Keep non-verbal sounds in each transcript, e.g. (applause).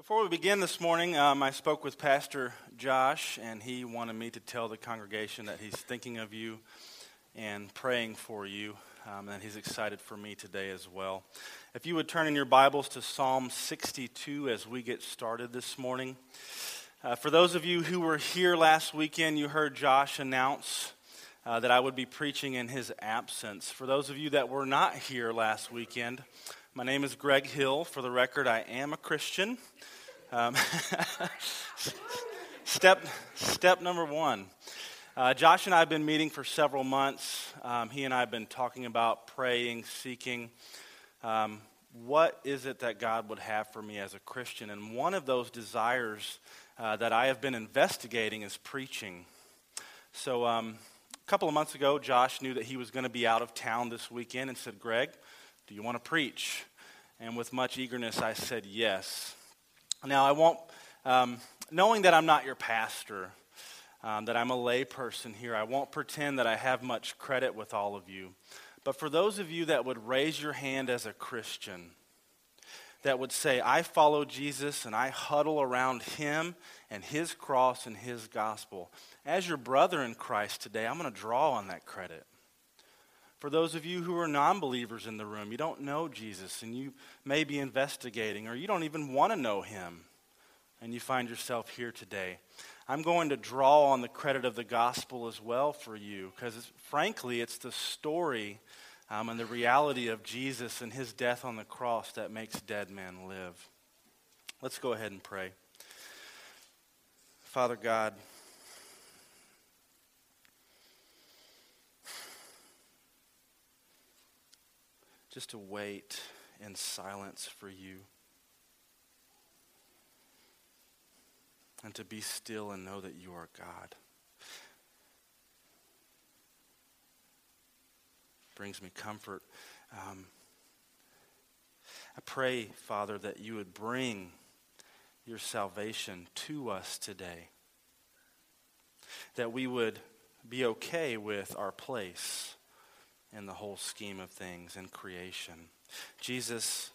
Before we begin this morning, um, I spoke with Pastor Josh, and he wanted me to tell the congregation that he's thinking of you and praying for you, um, and he's excited for me today as well. If you would turn in your Bibles to Psalm 62 as we get started this morning. Uh, for those of you who were here last weekend, you heard Josh announce uh, that I would be preaching in his absence. For those of you that were not here last weekend, my name is Greg Hill. For the record, I am a Christian. Um, (laughs) step, step number one. Uh, Josh and I have been meeting for several months. Um, he and I have been talking about praying, seeking. Um, what is it that God would have for me as a Christian? And one of those desires uh, that I have been investigating is preaching. So, um, a couple of months ago, Josh knew that he was going to be out of town this weekend and said, Greg, do you want to preach? And with much eagerness, I said yes. Now, I won't, um, knowing that I'm not your pastor, um, that I'm a lay person here, I won't pretend that I have much credit with all of you. But for those of you that would raise your hand as a Christian, that would say, I follow Jesus and I huddle around him and his cross and his gospel. As your brother in Christ today, I'm going to draw on that credit. For those of you who are non believers in the room, you don't know Jesus and you may be investigating, or you don't even want to know him, and you find yourself here today. I'm going to draw on the credit of the gospel as well for you, because frankly, it's the story um, and the reality of Jesus and his death on the cross that makes dead men live. Let's go ahead and pray. Father God, just to wait in silence for you. And to be still and know that you are God. Brings me comfort. Um, I pray, Father, that you would bring your salvation to us today. That we would be okay with our place in the whole scheme of things in creation. Jesus,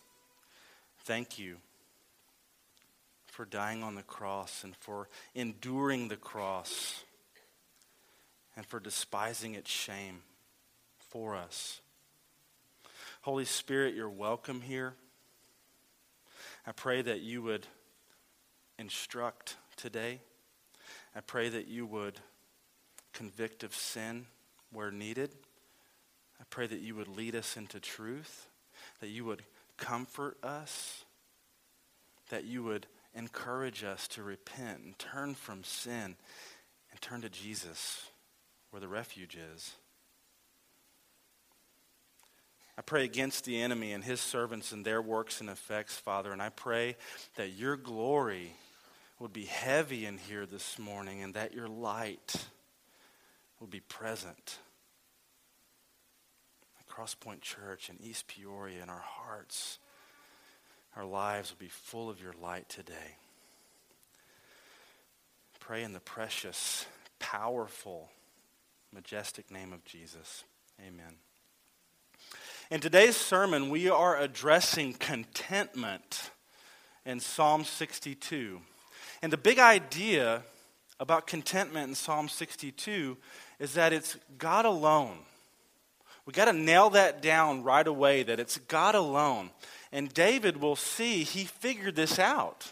thank you for dying on the cross and for enduring the cross and for despising its shame for us. Holy Spirit, you're welcome here. I pray that you would instruct today. I pray that you would convict of sin where needed. I pray that you would lead us into truth, that you would comfort us, that you would encourage us to repent and turn from sin and turn to Jesus where the refuge is. I pray against the enemy and his servants and their works and effects, Father, and I pray that your glory would be heavy in here this morning and that your light would be present. Crosspoint Church and East Peoria in our hearts, our lives will be full of your light today. Pray in the precious, powerful, majestic name of Jesus. Amen. In today's sermon, we are addressing contentment in Psalm 62. And the big idea about contentment in Psalm 62 is that it's God alone we got to nail that down right away that it's God alone. And David will see he figured this out.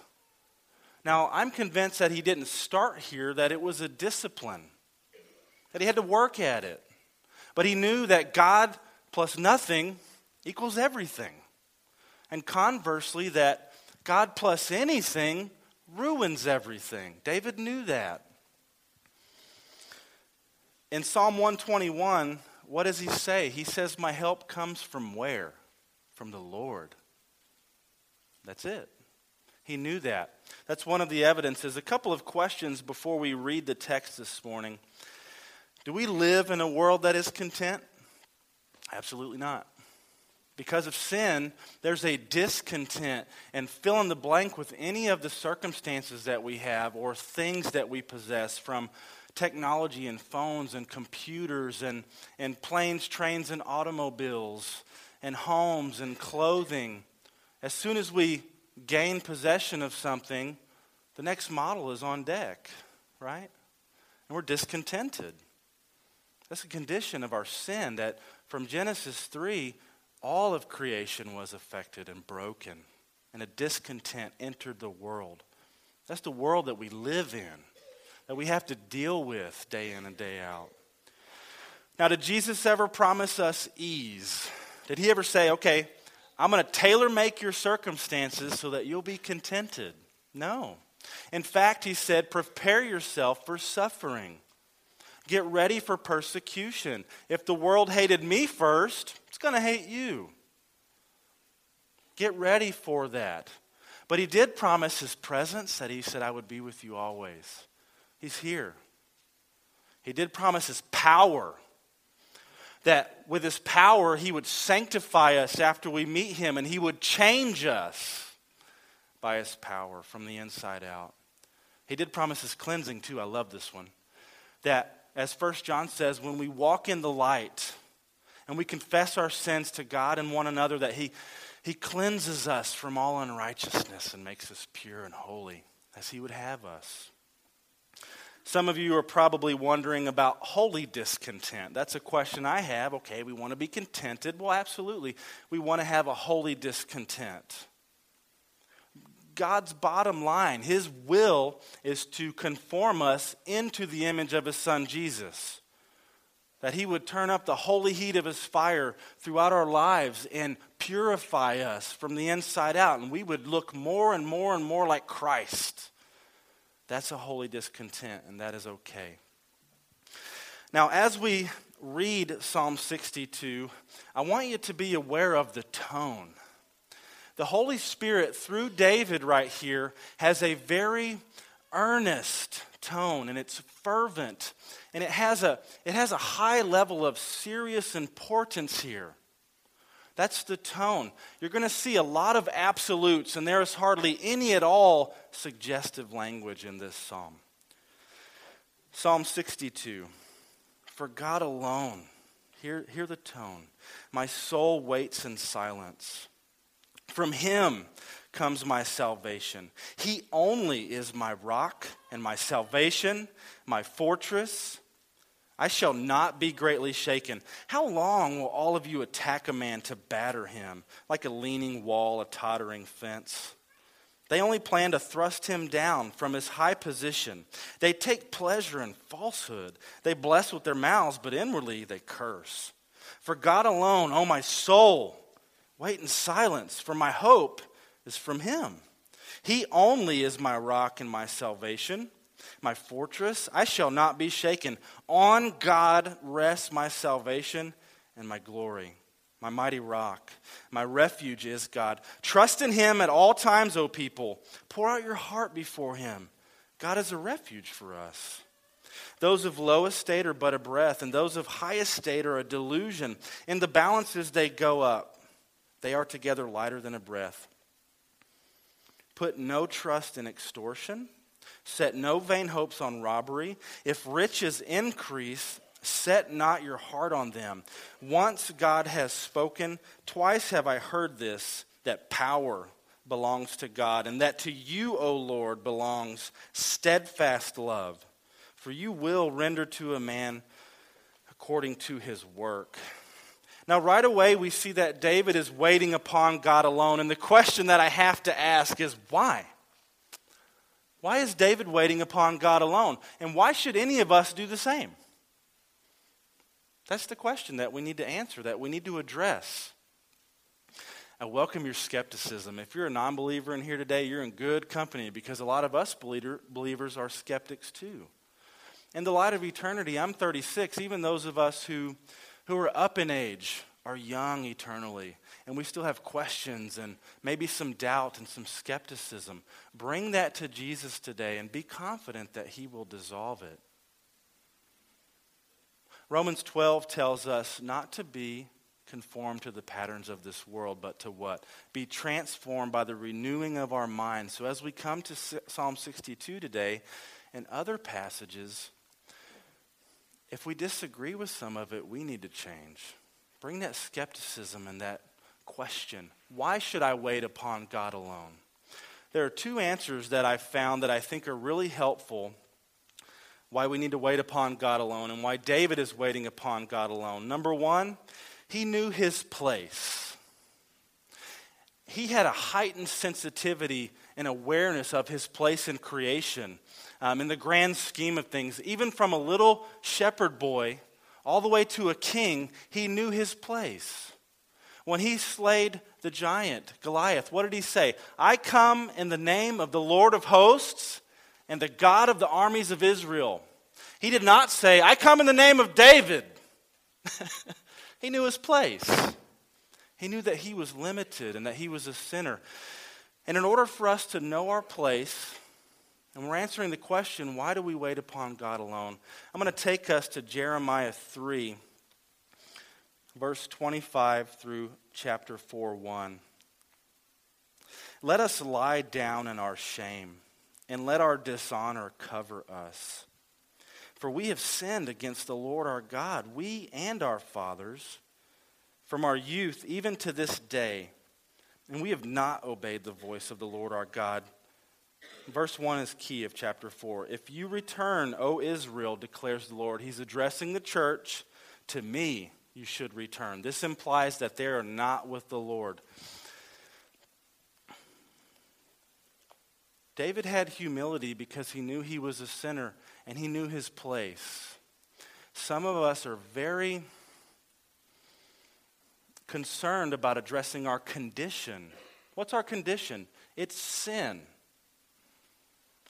Now, I'm convinced that he didn't start here, that it was a discipline, that he had to work at it. But he knew that God plus nothing equals everything. And conversely, that God plus anything ruins everything. David knew that. In Psalm 121, what does he say? He says, My help comes from where? From the Lord. That's it. He knew that. That's one of the evidences. A couple of questions before we read the text this morning. Do we live in a world that is content? Absolutely not. Because of sin, there's a discontent and fill in the blank with any of the circumstances that we have or things that we possess from technology and phones and computers and, and planes, trains, and automobiles and homes and clothing, as soon as we gain possession of something, the next model is on deck, right? And we're discontented. That's a condition of our sin that from Genesis 3, all of creation was affected and broken, and a discontent entered the world. That's the world that we live in, that we have to deal with day in and day out. Now, did Jesus ever promise us ease? Did he ever say, okay, I'm going to tailor make your circumstances so that you'll be contented? No. In fact, he said, prepare yourself for suffering. Get ready for persecution. If the world hated me first, it's going to hate you. Get ready for that. But he did promise his presence that he said, I would be with you always. He's here. He did promise his power that with his power, he would sanctify us after we meet him and he would change us by his power from the inside out. He did promise his cleansing too. I love this one. That, as First John says, when we walk in the light and we confess our sins to God and one another, that he, he cleanses us from all unrighteousness and makes us pure and holy as he would have us. Some of you are probably wondering about holy discontent. That's a question I have. Okay, we want to be contented. Well, absolutely. We want to have a holy discontent. God's bottom line, His will is to conform us into the image of His Son Jesus. That He would turn up the holy heat of His fire throughout our lives and purify us from the inside out. And we would look more and more and more like Christ. That's a holy discontent, and that is okay. Now, as we read Psalm 62, I want you to be aware of the tone. The Holy Spirit, through David right here, has a very earnest tone, and it's fervent, and it has a, it has a high level of serious importance here. That's the tone. You're going to see a lot of absolutes, and there is hardly any at all suggestive language in this psalm. Psalm 62 For God alone, hear, hear the tone. My soul waits in silence. From Him comes my salvation. He only is my rock and my salvation, my fortress. I shall not be greatly shaken. How long will all of you attack a man to batter him, like a leaning wall, a tottering fence? They only plan to thrust him down from his high position. They take pleasure in falsehood. They bless with their mouths, but inwardly they curse. For God alone, O oh my soul, wait in silence, for my hope is from him. He only is my rock and my salvation my fortress. I shall not be shaken. On God rests my salvation and my glory. My mighty rock, my refuge is God. Trust in him at all times, O people. Pour out your heart before him. God is a refuge for us. Those of low estate are but a breath, and those of high estate are a delusion. In the balances they go up, they are together lighter than a breath. Put no trust in extortion Set no vain hopes on robbery. If riches increase, set not your heart on them. Once God has spoken, twice have I heard this, that power belongs to God, and that to you, O Lord, belongs steadfast love. For you will render to a man according to his work. Now, right away, we see that David is waiting upon God alone. And the question that I have to ask is why? Why is David waiting upon God alone? And why should any of us do the same? That's the question that we need to answer, that we need to address. I welcome your skepticism. If you're a non believer in here today, you're in good company because a lot of us believers are skeptics too. In the light of eternity, I'm 36. Even those of us who, who are up in age are young eternally and we still have questions and maybe some doubt and some skepticism, bring that to Jesus today and be confident that He will dissolve it. Romans 12 tells us not to be conformed to the patterns of this world, but to what? Be transformed by the renewing of our mind. So as we come to Psalm 62 today and other passages, if we disagree with some of it, we need to change. Bring that skepticism and that question why should I wait upon God alone? There are two answers that I found that I think are really helpful why we need to wait upon God alone and why David is waiting upon God alone. Number one, he knew his place. He had a heightened sensitivity and awareness of his place in creation. Um, in the grand scheme of things, even from a little shepherd boy all the way to a king, he knew his place. When he slayed the giant, Goliath, what did he say? I come in the name of the Lord of hosts and the God of the armies of Israel. He did not say, I come in the name of David. (laughs) he knew his place. He knew that he was limited and that he was a sinner. And in order for us to know our place, and we're answering the question, why do we wait upon God alone? I'm going to take us to Jeremiah 3, verse 25 through chapter 4, 1. Let us lie down in our shame, and let our dishonor cover us. For we have sinned against the Lord our God, we and our fathers, from our youth even to this day, and we have not obeyed the voice of the Lord our God. Verse 1 is key of chapter 4. If you return, O Israel, declares the Lord, he's addressing the church, to me you should return. This implies that they are not with the Lord. David had humility because he knew he was a sinner and he knew his place. Some of us are very concerned about addressing our condition. What's our condition? It's sin.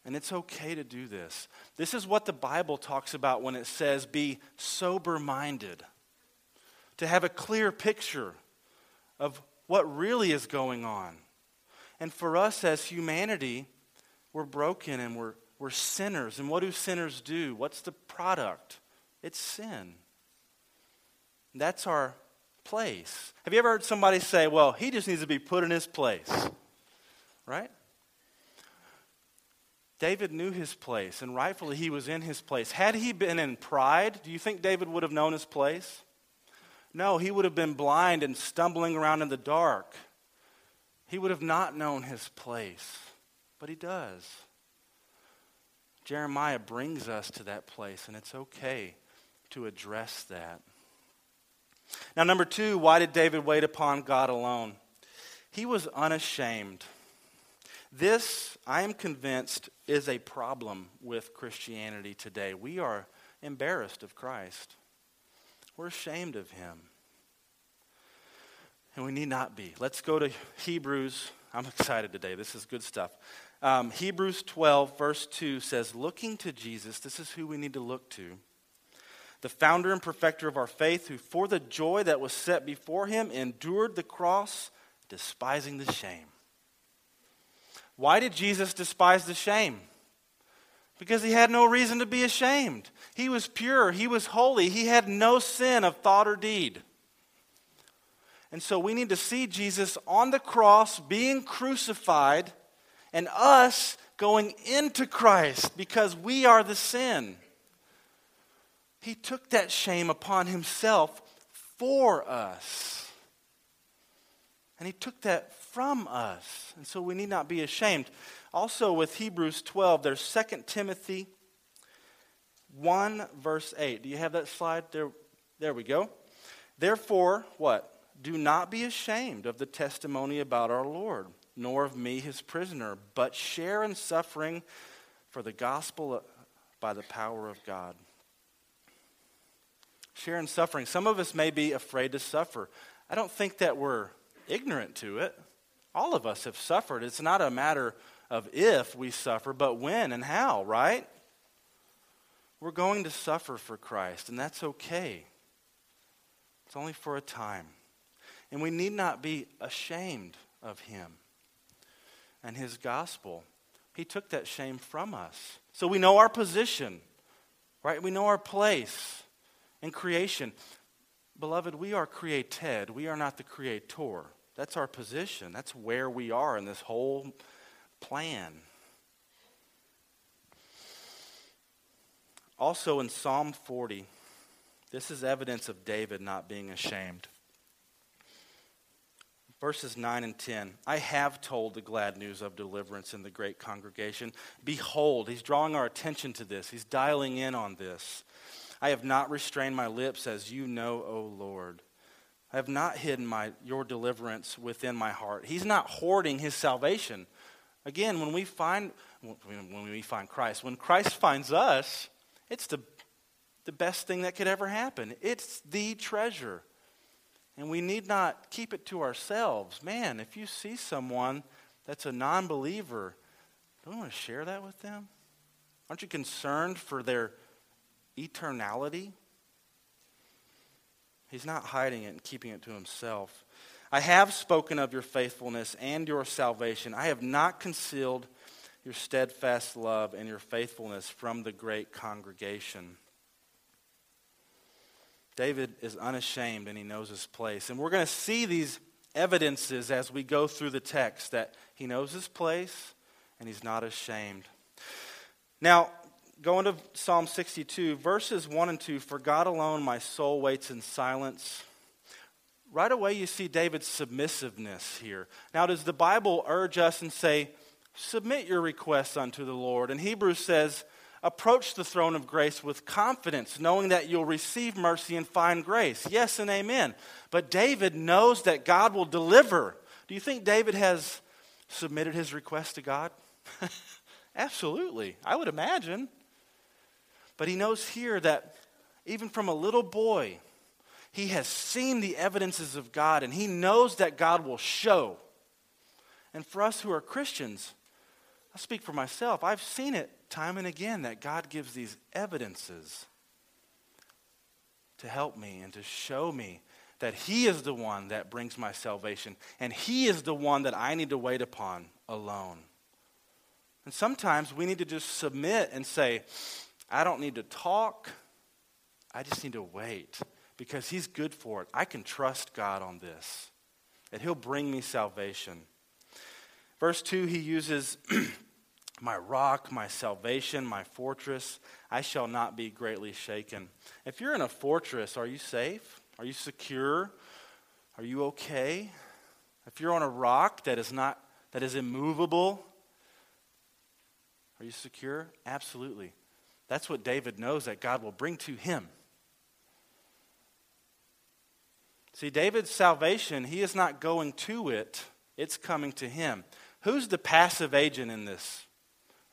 And it's okay to do this. This is what the Bible talks about when it says, be sober minded, to have a clear picture of what really is going on. And for us as humanity, we're broken and we're, we're sinners. And what do sinners do? What's the product? It's sin. That's our place. Have you ever heard somebody say, well, he just needs to be put in his place? Right? David knew his place, and rightfully he was in his place. Had he been in pride, do you think David would have known his place? No, he would have been blind and stumbling around in the dark. He would have not known his place but he does. Jeremiah brings us to that place, and it's okay to address that. Now, number two, why did David wait upon God alone? He was unashamed. This, I am convinced, is a problem with Christianity today. We are embarrassed of Christ, we're ashamed of him. And we need not be. Let's go to Hebrews. I'm excited today. This is good stuff. Um, Hebrews 12, verse 2 says, Looking to Jesus, this is who we need to look to, the founder and perfecter of our faith, who for the joy that was set before him endured the cross, despising the shame. Why did Jesus despise the shame? Because he had no reason to be ashamed. He was pure, he was holy, he had no sin of thought or deed. And so we need to see Jesus on the cross being crucified and us going into Christ because we are the sin. He took that shame upon himself for us. And he took that from us. And so we need not be ashamed. Also, with Hebrews 12, there's 2 Timothy 1, verse 8. Do you have that slide? There, there we go. Therefore, what? Do not be ashamed of the testimony about our Lord nor of me, his prisoner, but share in suffering for the gospel uh, by the power of God. Share in suffering. Some of us may be afraid to suffer. I don't think that we're ignorant to it. All of us have suffered. It's not a matter of if we suffer, but when and how, right? We're going to suffer for Christ, and that's okay. It's only for a time. And we need not be ashamed of Him and his gospel. He took that shame from us. So we know our position, right? We know our place in creation. Beloved, we are created. We are not the creator. That's our position. That's where we are in this whole plan. Also in Psalm 40, this is evidence of David not being ashamed. verses 9 and 10. I have told the glad news of deliverance in the great congregation. Behold, he's drawing our attention to this, he's dialing in on this. I have not restrained my lips, as you know, O Lord. I have not hidden my, your deliverance within my heart. He's not hoarding his salvation. Again, when we find when we find Christ, when Christ finds us, it's the, the best thing that could ever happen. It's the treasure. And we need not keep it to ourselves. Man, if you see someone that's a non believer, don't you want to share that with them? Aren't you concerned for their eternality? He's not hiding it and keeping it to himself. I have spoken of your faithfulness and your salvation. I have not concealed your steadfast love and your faithfulness from the great congregation. David is unashamed and he knows his place. And we're going to see these evidences as we go through the text that he knows his place and he's not ashamed. Now, going to Psalm 62, verses 1 and 2 For God alone my soul waits in silence. Right away, you see David's submissiveness here. Now, does the Bible urge us and say, Submit your requests unto the Lord? And Hebrews says, approach the throne of grace with confidence, knowing that you'll receive mercy and find grace. Yes and amen. But David knows that God will deliver. Do you think David has submitted his request to God? (laughs) Absolutely. I would imagine. But he knows here that even from a little boy, he has seen the evidences of God and he knows that God will show. And for us who are Christians, I speak for myself, I've seen it time and again that God gives these evidences to help me and to show me that He is the one that brings my salvation, and He is the one that I need to wait upon alone. And sometimes we need to just submit and say, I don't need to talk, I just need to wait because He's good for it. I can trust God on this, that He'll bring me salvation. Verse 2, he uses (clears throat) my rock, my salvation, my fortress. I shall not be greatly shaken. If you're in a fortress, are you safe? Are you secure? Are you okay? If you're on a rock that is not that is immovable, are you secure? Absolutely. That's what David knows that God will bring to him. See, David's salvation, he is not going to it, it's coming to him. Who's the passive agent in this?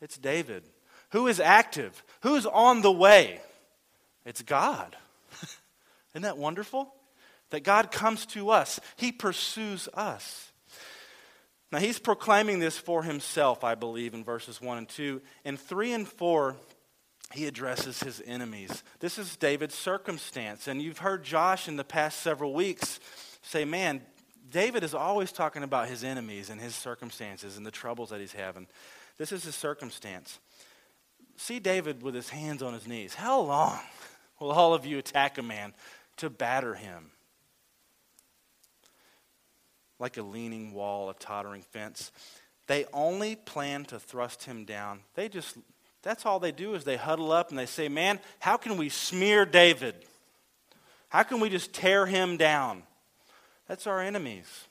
It's David. Who is active? Who's on the way? It's God. (laughs) Isn't that wonderful? That God comes to us, He pursues us. Now, He's proclaiming this for Himself, I believe, in verses 1 and 2. In 3 and 4, he addresses his enemies. This is David's circumstance. And you've heard Josh in the past several weeks say, man, David is always talking about his enemies and his circumstances and the troubles that he's having. This is his circumstance. See David with his hands on his knees. How long will all of you attack a man to batter him? Like a leaning wall, a tottering fence. They only plan to thrust him down. They just, that's all they do is they huddle up and they say, Man, how can we smear David? How can we just tear him down? That's our enemies.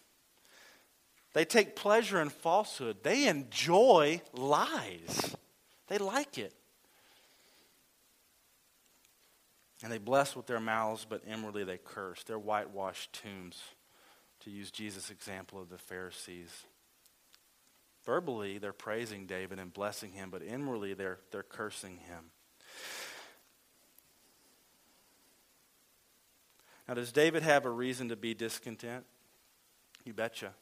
They take pleasure in falsehood. They enjoy lies. They like it. And they bless with their mouths, but inwardly they curse. They're whitewashed tombs, to use Jesus' example of the Pharisees. Verbally, they're praising David and blessing him, but inwardly, they're, they're cursing him. Now, does David have a reason to be discontent? You betcha.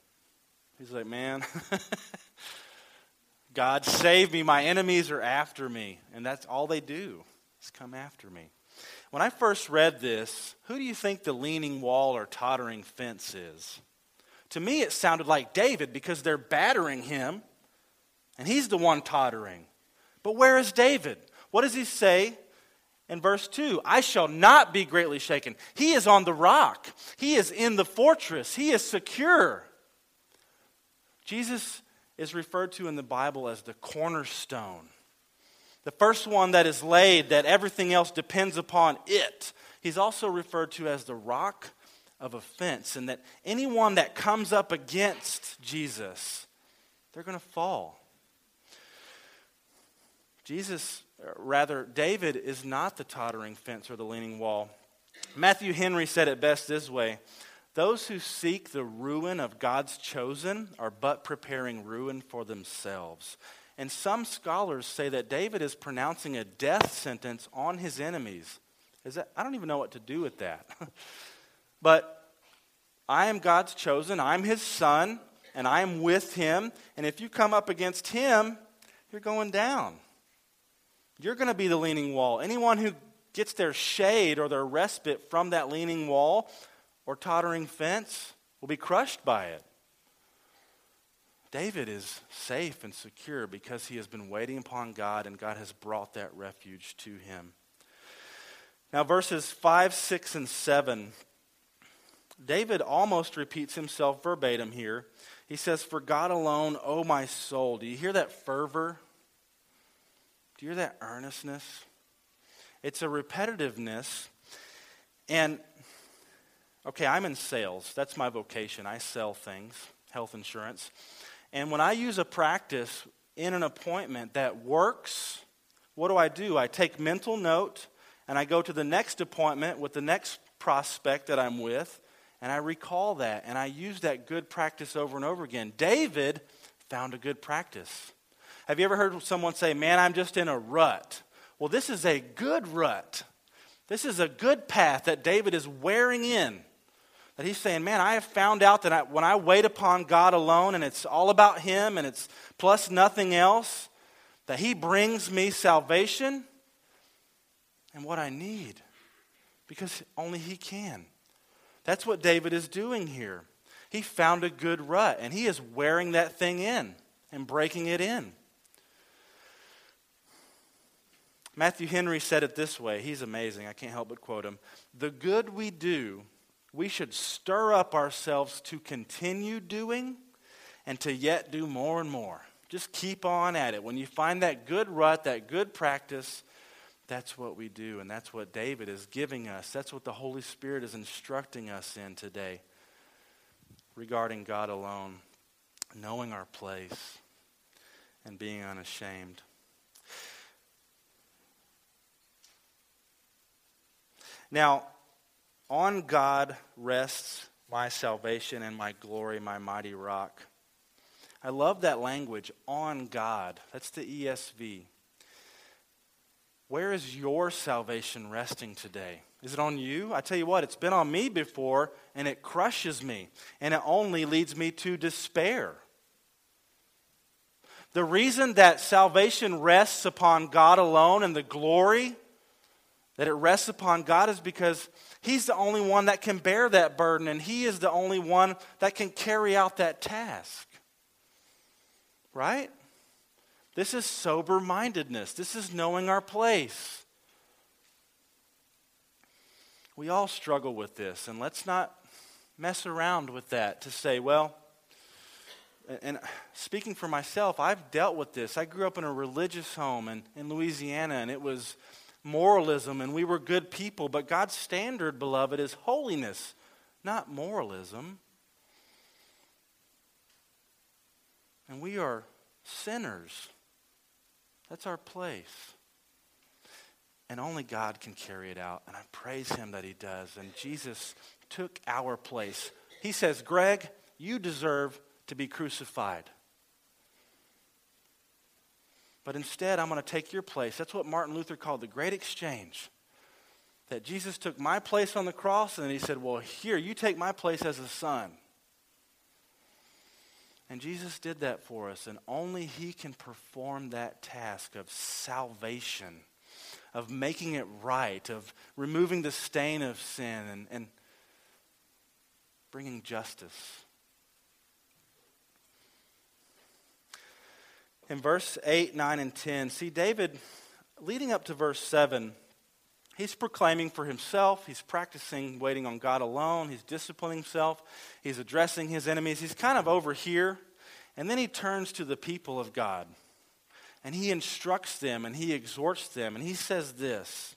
He's like, man, (laughs) God save me. My enemies are after me. And that's all they do is come after me. When I first read this, who do you think the leaning wall or tottering fence is? To me, it sounded like David because they're battering him, and he's the one tottering. But where is David? What does he say in verse 2? I shall not be greatly shaken. He is on the rock, he is in the fortress, he is secure. Jesus is referred to in the Bible as the cornerstone. The first one that is laid, that everything else depends upon it. He's also referred to as the rock of offense, and that anyone that comes up against Jesus, they're going to fall. Jesus, uh, rather, David is not the tottering fence or the leaning wall. Matthew Henry said it best this way Those who seek the ruin of God's chosen are but preparing ruin for themselves. And some scholars say that David is pronouncing a death sentence on his enemies. Is that, I don't even know what to do with that. (laughs) but I am God's chosen, I'm his son, and I am with him. And if you come up against him, you're going down. You're going to be the leaning wall. Anyone who gets their shade or their respite from that leaning wall or tottering fence will be crushed by it. David is safe and secure because he has been waiting upon God and God has brought that refuge to him. Now, verses 5, 6, and 7, David almost repeats himself verbatim here. He says, For God alone, O my soul. Do you hear that fervor? Do you hear that earnestness? It's a repetitiveness. And, okay, I'm in sales. That's my vocation. I sell things, health insurance. And when I use a practice in an appointment that works, what do I do? I take mental note and I go to the next appointment with the next prospect that I'm with, and I recall that and I use that good practice over and over again. David found a good practice. Have you ever heard someone say, Man, I'm just in a rut? Well, this is a good rut. This is a good path that David is wearing in. That he's saying, Man, I have found out that I, when I wait upon God alone and it's all about Him and it's plus nothing else, that He brings me salvation and what I need because only He can. That's what David is doing here. He found a good rut and he is wearing that thing in and breaking it in. Matthew Henry said it this way. He's amazing. I can't help but quote him. The good we do, we should stir up ourselves to continue doing and to yet do more and more. Just keep on at it. When you find that good rut, that good practice, that's what we do. And that's what David is giving us. That's what the Holy Spirit is instructing us in today regarding God alone, knowing our place and being unashamed. Now, on God rests my salvation and my glory, my mighty rock. I love that language, on God. That's the ESV. Where is your salvation resting today? Is it on you? I tell you what, it's been on me before, and it crushes me, and it only leads me to despair. The reason that salvation rests upon God alone and the glory that it rests upon God is because He's the only one that can bear that burden, and He is the only one that can carry out that task. Right? This is sober mindedness, this is knowing our place. We all struggle with this, and let's not mess around with that to say, well, and speaking for myself, I've dealt with this. I grew up in a religious home in, in Louisiana, and it was moralism and we were good people, but God's standard, beloved, is holiness, not moralism. And we are sinners. That's our place. And only God can carry it out. And I praise Him that He does. And Jesus took our place. He says, Greg, you deserve to be crucified. But instead, I'm going to take your place. That's what Martin Luther called the great exchange. That Jesus took my place on the cross, and he said, Well, here, you take my place as a son. And Jesus did that for us, and only He can perform that task of salvation, of making it right, of removing the stain of sin, and, and bringing justice. in verse 8, 9, and 10, see, David, leading up to verse 7, he's proclaiming for himself, he's practicing waiting on God alone, he's disciplining himself, he's addressing his enemies. He's kind of over here, and then he turns to the people of God, and he instructs them, and he exhorts them, and he says this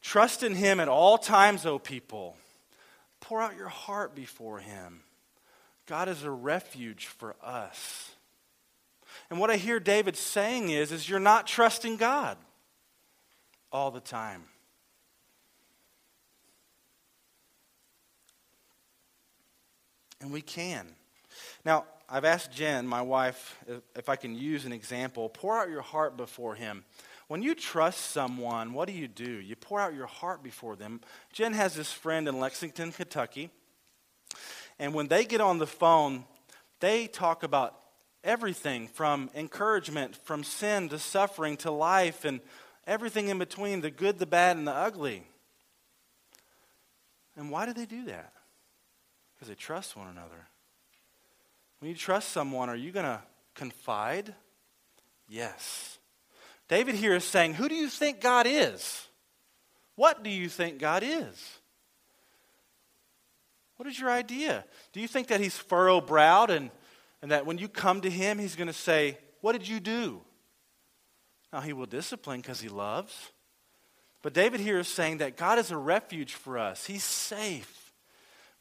Trust in him at all times, O people. Pour out your heart before Him. God is a refuge for us. And what I hear David saying is, is you're not trusting God all the time. And we can. Now, I've asked Jen, my wife, if, I can use an example. Pour out your heart before Him. When you trust someone, what do you do? You pour out your heart before them. Jen has this friend in Lexington, Kentucky. And when they get on the phone, they talk about everything from encouragement, from sin to suffering to life, and everything in between the good, the bad, and the ugly. And why do they do that? Because they trust one another. When you trust someone, are you going to confide? Yes. David here is saying, Who do you think God is? What do you think God is? What is your idea? Do you think that he's furrow browed and, and that when you come to him, he's going to say, What did you do? Now, he will discipline because he loves. But David here is saying that God is a refuge for us, he's safe.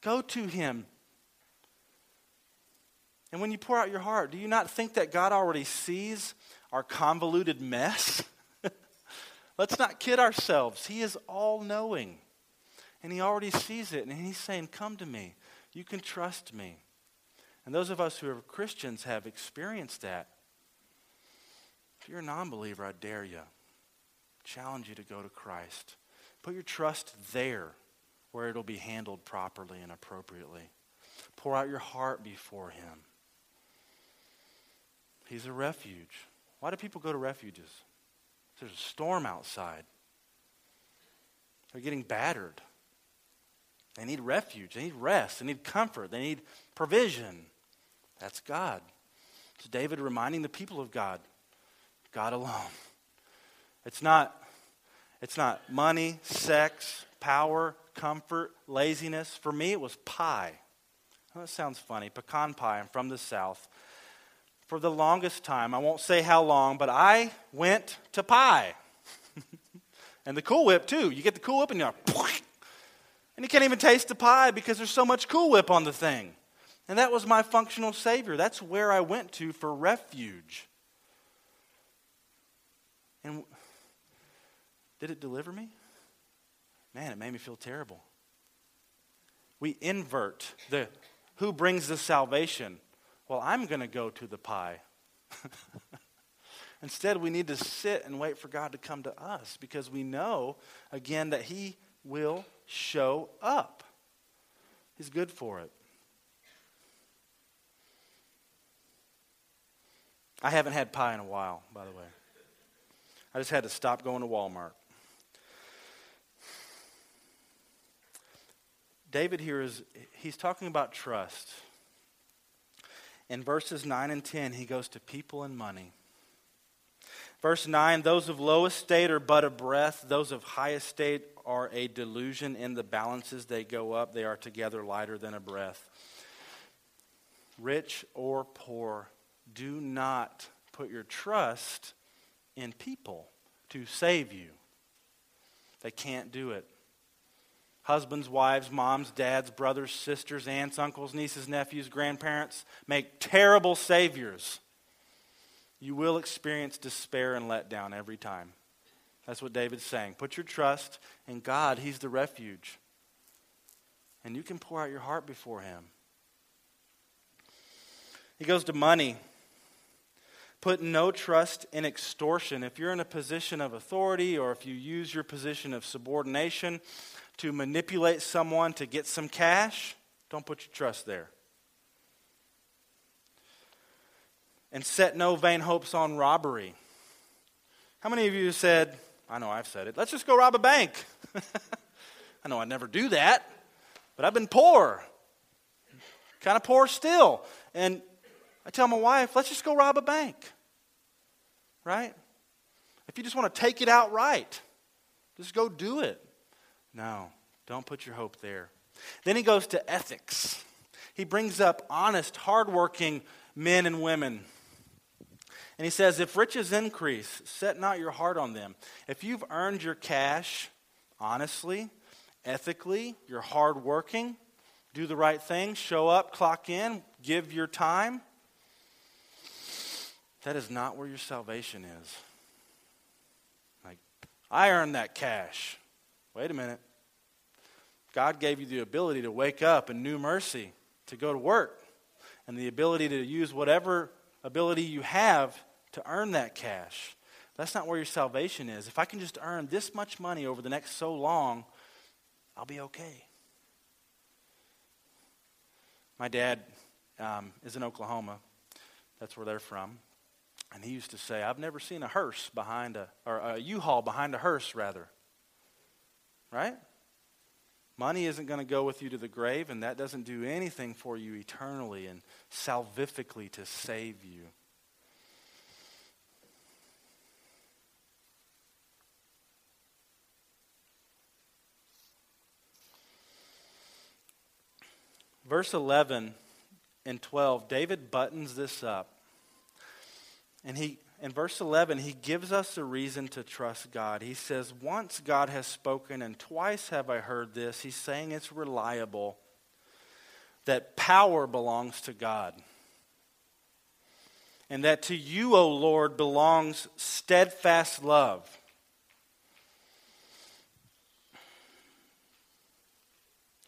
Go to him. And when you pour out your heart, do you not think that God already sees our convoluted mess? (laughs) Let's not kid ourselves. He is all knowing. And He already sees it. And He's saying, Come to me. You can trust me. And those of us who are Christians have experienced that. If you're a non believer, I dare you. Challenge you to go to Christ. Put your trust there where it'll be handled properly and appropriately. Pour out your heart before Him. He's a refuge. Why do people go to refuges? There's a storm outside. They're getting battered. They need refuge. They need rest. They need comfort. They need provision. That's God. It's David reminding the people of God God alone. It's not, it's not money, sex, power, comfort, laziness. For me, it was pie. Oh, that sounds funny. Pecan pie. I'm from the South for the longest time, I won't say how long, but I went to pie. (laughs) and the Cool Whip, too. You get the Cool Whip and you're like, and you can't even taste the pie because there's so much Cool Whip on the thing. And that was my functional Savior. That's where I went to for refuge. And did it deliver me? Man, it made me feel terrible. We invert the who brings the salvation well, I'm going to go to the pie. (laughs) Instead, we need to sit and wait for God to come to us because we know, again, that He will show up. He's good for it. I haven't had pie in a while, by the way. I just had to stop going to Walmart. David here is, he's talking about trust. In verses 9 and 10, he goes to people and money. Verse 9 those of low estate are but a breath, those of high estate are a delusion. In the balances they go up, they are together lighter than a breath. Rich or poor, do not put your trust in people to save you. They can't do it husbands, wives, moms, dads, brothers, sisters, aunts, uncles, nieces, nephews, grandparents make terrible saviors. You will experience despair and letdown every time. That's what David's saying. Put your trust in God, He's the refuge. And you can pour out your heart before Him. He goes to money. Put no trust in extortion. If you're in a position of authority or if you use your position of subordination, to manipulate someone to get some cash, don't put your trust there. And set no vain hopes on robbery. How many of you said, I know I've said it, let's just go rob a bank? (laughs) I know I never do that, but I've been poor, kind of poor still. And I tell my wife, let's just go rob a bank, right? If you just want to take it outright, just go do it. No, don't put your hope there. Then he goes to ethics. He brings up honest, hardworking men and women. And he says, If riches increase, set not your heart on them. If you've earned your cash honestly, ethically, you're hardworking, do the right thing, show up, clock in, give your time. That is not where your salvation is. Like, I earned that cash. Wait a minute. God gave you the ability to wake up in new mercy, to go to work, and the ability to use whatever ability you have to earn that cash. That's not where your salvation is. If I can just earn this much money over the next so long, I'll be okay. My dad um, is in Oklahoma. That's where they're from. And he used to say, I've never seen a hearse behind a, or a U-Haul behind a hearse, rather. Right? Money isn't going to go with you to the grave, and that doesn't do anything for you eternally and salvifically to save you. Verse 11 and 12, David buttons this up. And he, in verse 11, he gives us a reason to trust God. He says, Once God has spoken, and twice have I heard this. He's saying it's reliable, that power belongs to God. And that to you, O Lord, belongs steadfast love.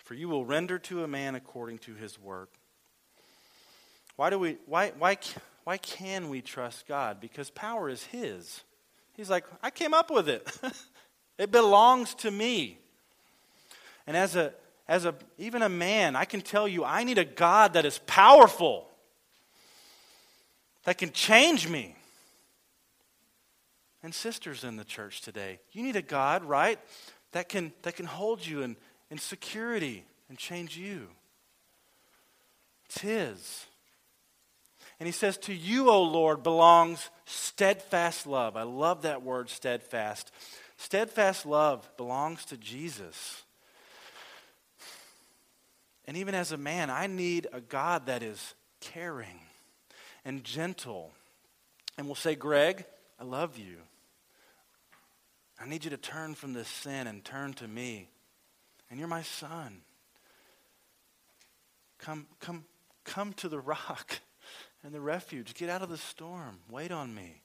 For you will render to a man according to his work. Why do we why why why can we trust God? Because power is his. He's like, I came up with it. (laughs) it belongs to me. And as a as a even a man, I can tell you I need a God that is powerful. That can change me. And sisters in the church today, you need a God, right? That can that can hold you in, in security and change you. It's His. And He says, To you, O Lord, belongs steadfast love. I love that word, steadfast. Steadfast love belongs to Jesus. And even as a man, I need a God that is caring and gentle and will say, Greg, I love you. I need you to turn from this sin and turn to me and you're my son. Come, come, come to the (laughs) rock and the refuge. Get out of the storm. Wait on me.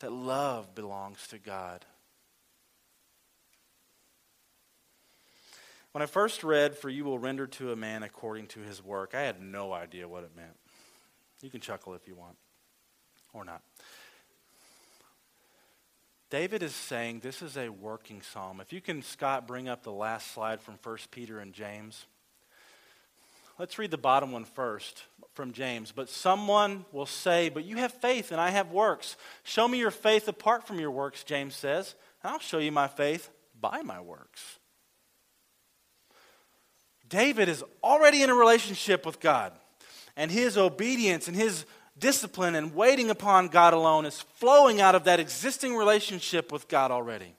That love belongs to God. When I first read, For you will render to a man according to his work, I had no idea what it meant. You can chuckle if you want, or not. David is saying this is a working psalm. If you can, Scott, bring up the last slide from 1 Peter and James. Let's read the bottom one first from James. But someone will say, But you have faith and I have works. Show me your faith apart from your works, James says, and I'll show you my faith by my works. David is already in a relationship with God, and his obedience and his discipline and waiting upon God alone is flowing out of that existing relationship with God already.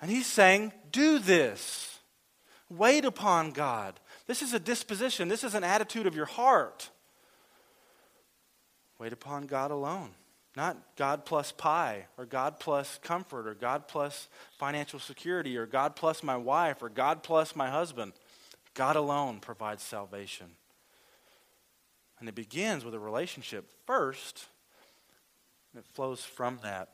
And he's saying, do this. Wait upon God. This is a disposition, this is an attitude of your heart. Wait upon God alone. Not God plus pie, or God plus comfort, or God plus financial security, or God plus my wife, or God plus my husband. God alone provides salvation. And it begins with a relationship first, and it flows from that.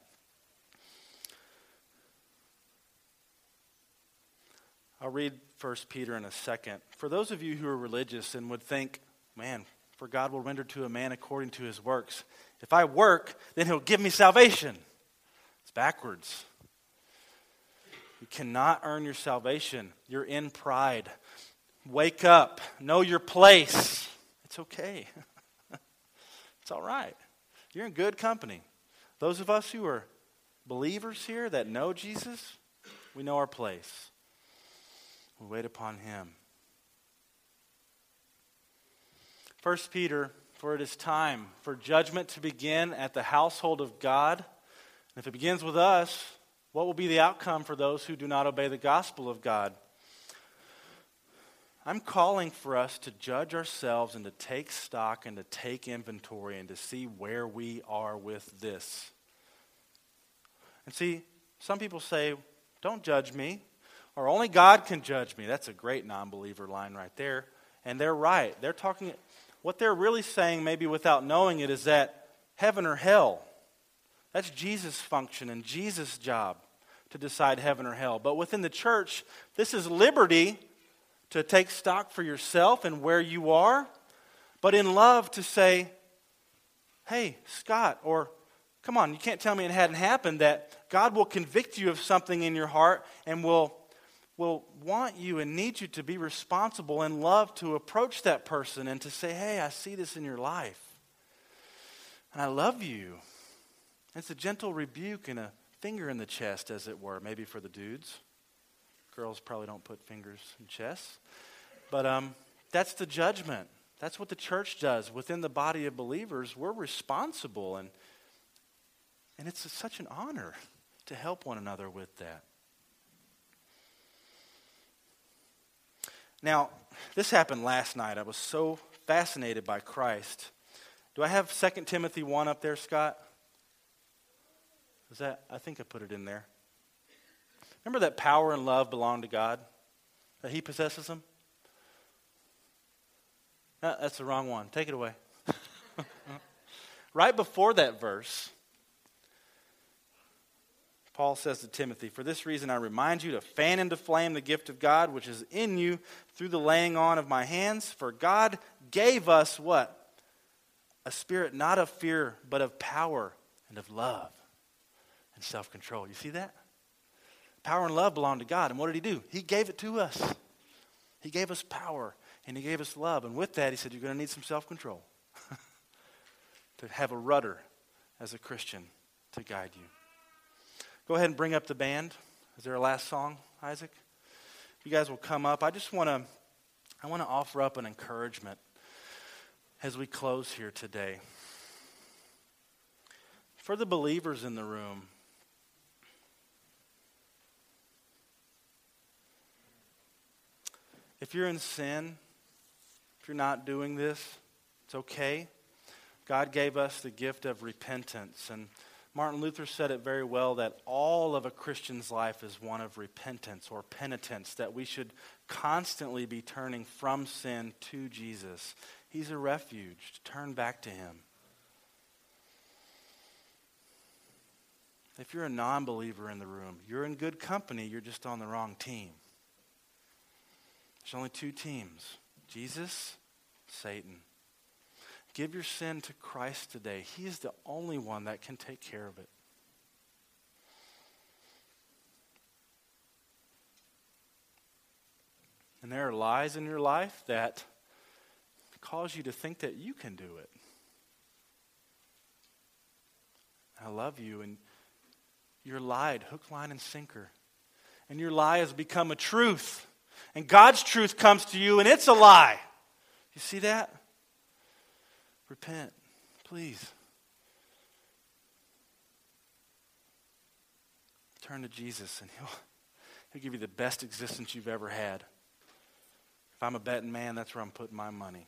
I'll read 1 Peter in a second. For those of you who are religious and would think, man, for God will render to a man according to his works. If I work, then he'll give me salvation. It's backwards. You cannot earn your salvation. You're in pride. Wake up. Know your place. It's okay. (laughs) it's all right. You're in good company. Those of us who are believers here that know Jesus, we know our place. We wait upon him. First Peter, for it is time for judgment to begin at the household of God. And if it begins with us, what will be the outcome for those who do not obey the gospel of God? I'm calling for us to judge ourselves and to take stock and to take inventory and to see where we are with this. And see, some people say, Don't judge me. Or only God can judge me. That's a great non believer line right there. And they're right. They're talking, what they're really saying, maybe without knowing it, is that heaven or hell. That's Jesus' function and Jesus' job to decide heaven or hell. But within the church, this is liberty to take stock for yourself and where you are, but in love to say, hey, Scott, or come on, you can't tell me it hadn't happened, that God will convict you of something in your heart and will, will want you and need you to be responsible and love to approach that person and to say, hey, I see this in your life. And I love you. It's a gentle rebuke and a finger in the chest, as it were, maybe for the dudes. Girls probably don't put fingers in chests. But um, that's the judgment. That's what the church does. Within the body of believers, we're responsible. And, and it's such an honor to help one another with that. Now, this happened last night. I was so fascinated by Christ. Do I have 2 Timothy 1 up there, Scott? Is that I think I put it in there. Remember that power and love belong to God? That He possesses them? That's the wrong one. Take it away. (laughs) right before that verse, Paul says to Timothy, For this reason I remind you to fan into flame the gift of God which is in you through the laying on of my hands. For God gave us what? A spirit not of fear, but of power and of love and self control. You see that? Power and love belong to God. And what did He do? He gave it to us. He gave us power and He gave us love. And with that, He said, You're going to need some self control (laughs) to have a rudder as a Christian to guide you. Go ahead and bring up the band. Is there a last song, Isaac? You guys will come up. I just want to I want to offer up an encouragement as we close here today. For the believers in the room, If you're in sin, if you're not doing this, it's okay. God gave us the gift of repentance. And Martin Luther said it very well that all of a Christian's life is one of repentance or penitence, that we should constantly be turning from sin to Jesus. He's a refuge. To turn back to Him. If you're a non believer in the room, you're in good company, you're just on the wrong team. There's only two teams Jesus, Satan. Give your sin to Christ today. He is the only one that can take care of it. And there are lies in your life that cause you to think that you can do it. I love you, and you're lied hook, line, and sinker. And your lie has become a truth and God's truth comes to you and it's a lie. You see that? Repent, please. Turn to Jesus and he'll, he'll give you the best existence you've ever had. If I'm a betting man, that's where I'm putting my money.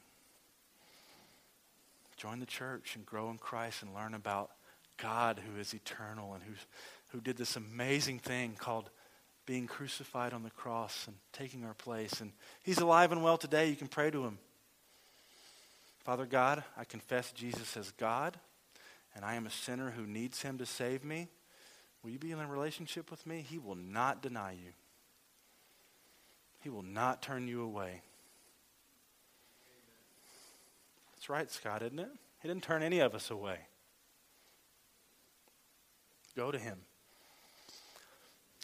Join the church and grow in Christ and learn about God who is eternal and who's, who did this amazing thing called being crucified on the cross and taking our place. And he's alive and well today. You can pray to him. Father God, I confess Jesus as God, and I am a sinner who needs him to save me. Will you be in a relationship with me? He will not deny you. He will not turn you away. That's right, Scott, isn't it? He didn't turn any of us away. Go to him.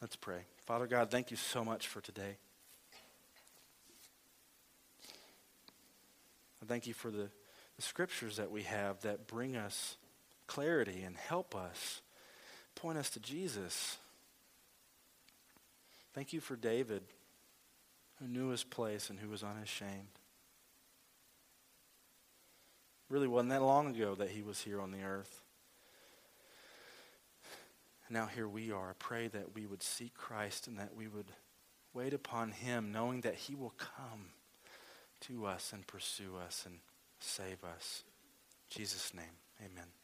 Let's pray. Father God, thank you so much for today. I thank you for the, the scriptures that we have that bring us clarity and help us, point us to Jesus. Thank you for David, who knew his place and who was unashamed. Really wasn't that long ago that he was here on the earth. Now here we are. I pray that we would seek Christ and that we would wait upon him, knowing that he will come to us and pursue us and save us. In Jesus' name, amen.